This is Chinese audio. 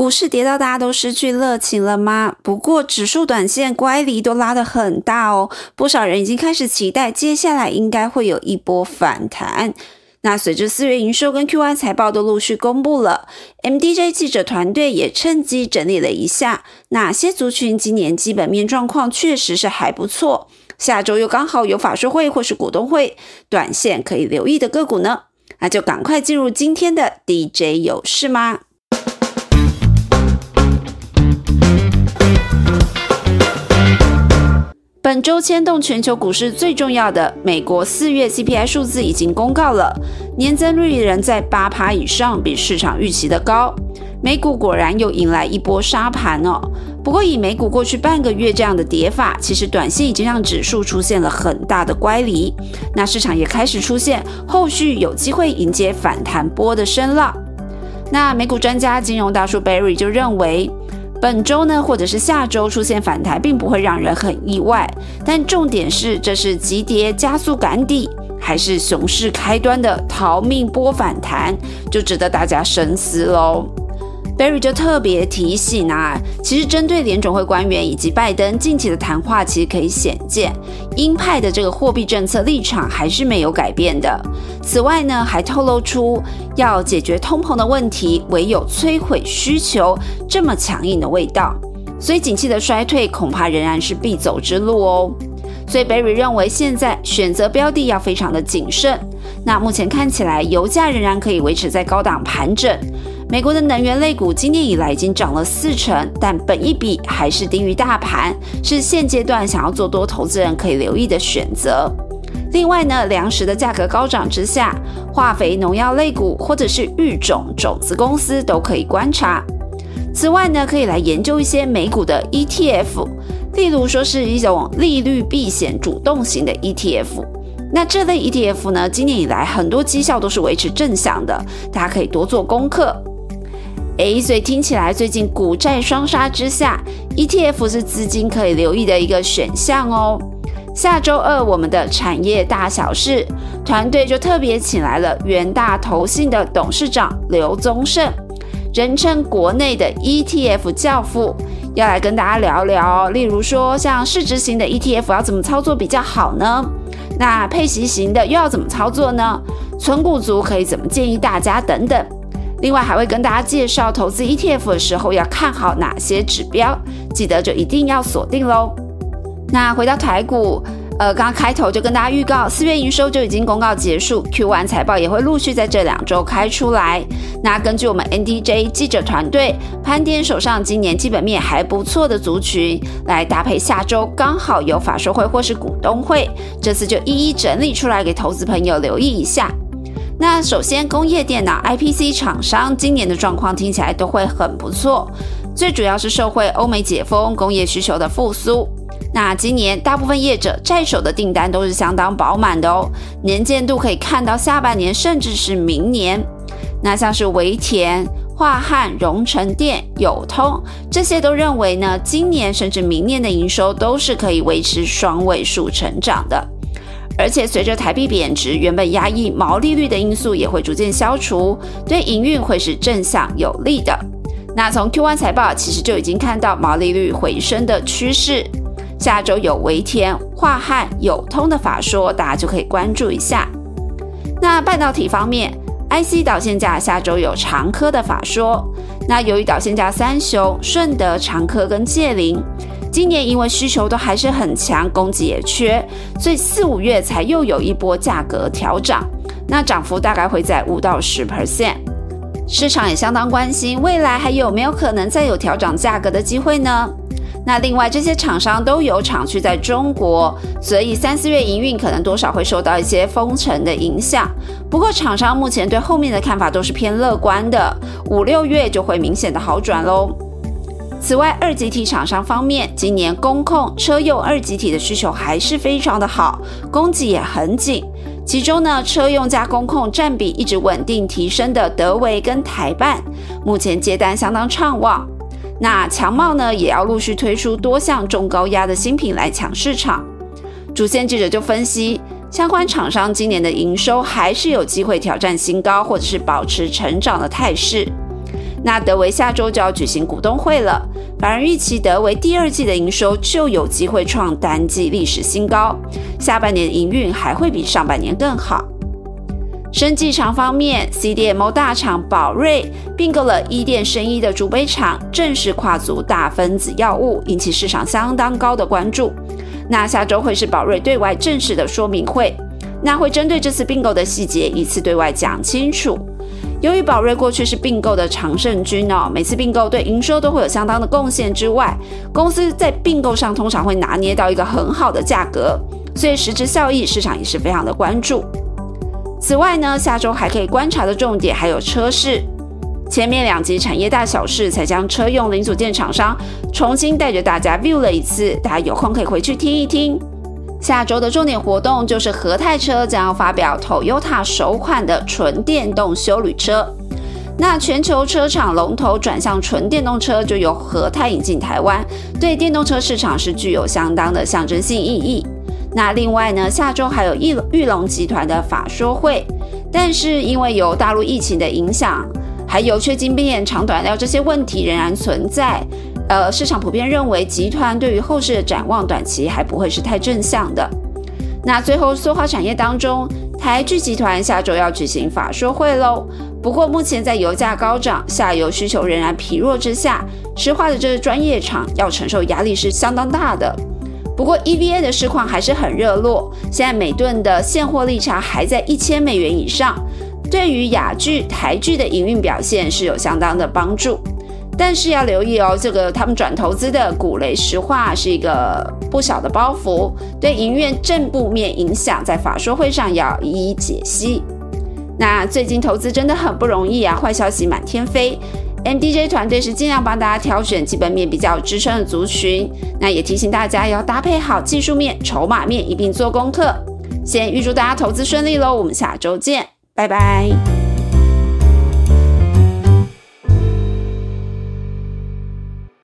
股市跌到大家都失去热情了吗？不过指数短线乖离都拉得很大哦，不少人已经开始期待接下来应该会有一波反弹。那随着四月营收跟 Q1 财报都陆续公布了，MDJ 记者团队也趁机整理了一下哪些族群今年基本面状况确实是还不错，下周又刚好有法说会或是股东会，短线可以留意的个股呢？那就赶快进入今天的 DJ 有事吗？本周牵动全球股市最重要的美国四月 CPI 数字已经公告了，年增率仍在八趴以上，比市场预期的高。美股果然又迎来一波杀盘哦。不过以美股过去半个月这样的跌法，其实短线已经让指数出现了很大的乖离，那市场也开始出现后续有机会迎接反弹波的声浪。那美股专家金融大叔 Barry 就认为。本周呢，或者是下周出现反弹，并不会让人很意外。但重点是，这是急跌加速赶底，还是熊市开端的逃命波反弹，就值得大家深思喽。Berry 就特别提醒啊，其实针对联总会官员以及拜登近期的谈话，其实可以显见鹰派的这个货币政策立场还是没有改变的。此外呢，还透露出要解决通膨的问题，唯有摧毁需求这么强硬的味道。所以景气的衰退恐怕仍然是必走之路哦。所以，Berry 认为现在选择标的要非常的谨慎。那目前看起来，油价仍然可以维持在高档盘整。美国的能源类股今年以来已经涨了四成，但本一比还是低于大盘，是现阶段想要做多投资人可以留意的选择。另外呢，粮食的价格高涨之下，化肥、农药类股或者是育种种子公司都可以观察。此外呢，可以来研究一些美股的 ETF，例如说是一种利率避险主动型的 ETF。那这类 ETF 呢，今年以来很多绩效都是维持正向的，大家可以多做功课。诶，所以听起来最近股债双杀之下，ETF 是资金可以留意的一个选项哦。下周二我们的产业大小事团队就特别请来了元大投信的董事长刘宗盛，人称国内的 ETF 教父，要来跟大家聊聊，例如说像市值型的 ETF 要怎么操作比较好呢？那配息型的又要怎么操作呢？存股族可以怎么建议大家等等。另外还会跟大家介绍投资 ETF 的时候要看好哪些指标，记得就一定要锁定喽。那回到台股，呃，刚开头就跟大家预告，四月营收就已经公告结束，Q1 财报也会陆续在这两周开出来。那根据我们 NDJ 记者团队盘点手上今年基本面还不错的族群，来搭配下周刚好有法说会或是股东会，这次就一一整理出来给投资朋友留意一下。那首先，工业电脑 IPC 厂商今年的状况听起来都会很不错，最主要是受惠欧美解封、工业需求的复苏。那今年大部分业者在手的订单都是相当饱满的哦，年见度可以看到下半年甚至是明年。那像是维田、化汉、荣成电、友通这些都认为呢，今年甚至明年的营收都是可以维持双位数成长的。而且随着台币贬值，原本压抑毛利率的因素也会逐渐消除，对营运会是正向有利的。那从 Q1 财报其实就已经看到毛利率回升的趋势。下周有维田、化汉、友通的法说，大家就可以关注一下。那半导体方面，IC 导线架下周有长科的法说。那由于导线架三雄顺德、长科跟界林。今年因为需求都还是很强，供给也缺，所以四五月才又有一波价格调涨，那涨幅大概会在五到十 percent。市场也相当关心未来还有没有可能再有调涨价格的机会呢？那另外这些厂商都有厂区在中国，所以三四月营运可能多少会受到一些封城的影响。不过厂商目前对后面的看法都是偏乐观的，五六月就会明显的好转喽。此外，二级体厂商方面，今年工控车用二级体的需求还是非常的好，供给也很紧。其中呢，车用加工控占比一直稳定提升的德维跟台办，目前接单相当畅旺。那强茂呢，也要陆续推出多项中高压的新品来抢市场。主线记者就分析，相关厂商今年的营收还是有机会挑战新高，或者是保持成长的态势。那德维下周就要举行股东会了，法人预期德维第二季的营收就有机会创单季历史新高，下半年营运还会比上半年更好。生技厂方面，CDMO 大厂宝瑞并购了伊甸生医的主杯厂，正式跨足大分子药物，引起市场相当高的关注。那下周会是宝瑞对外正式的说明会，那会针对这次并购的细节一次对外讲清楚。由于宝瑞过去是并购的常胜军哦，每次并购对营收都会有相当的贡献之外，公司在并购上通常会拿捏到一个很好的价格，所以实质效益市场也是非常的关注。此外呢，下周还可以观察的重点还有车市。前面两集产业大小事才将车用零组件厂商重新带着大家 view 了一次，大家有空可以回去听一听。下周的重点活动就是和泰车将要发表 Toyota 首款的纯电动休旅车。那全球车厂龙头转向纯电动车，就由和泰引进台湾，对电动车市场是具有相当的象征性意义。那另外呢，下周还有玉玉龙集团的法说会，但是因为有大陆疫情的影响，还有缺晶片、长短料这些问题仍然存在，呃，市场普遍认为集团对于后市的展望短期还不会是太正向的。那最后，塑化产业当中，台聚集团下周要举行法说会喽。不过目前在油价高涨、下游需求仍然疲弱之下，石化的这个专业厂要承受压力是相当大的。不过 EVA 的市况还是很热络，现在每吨的现货利差还在一千美元以上，对于雅聚、台聚的营运表现是有相当的帮助。但是要留意哦，这个他们转投资的古雷石化是一个不小的包袱，对营运正部面影响在法说会上要一一解析。那最近投资真的很不容易啊，坏消息满天飞。MDJ 团队是尽量帮大家挑选基本面比较支撑的族群，那也提醒大家要搭配好技术面、筹码面一并做功课。先预祝大家投资顺利喽，我们下周见，拜拜。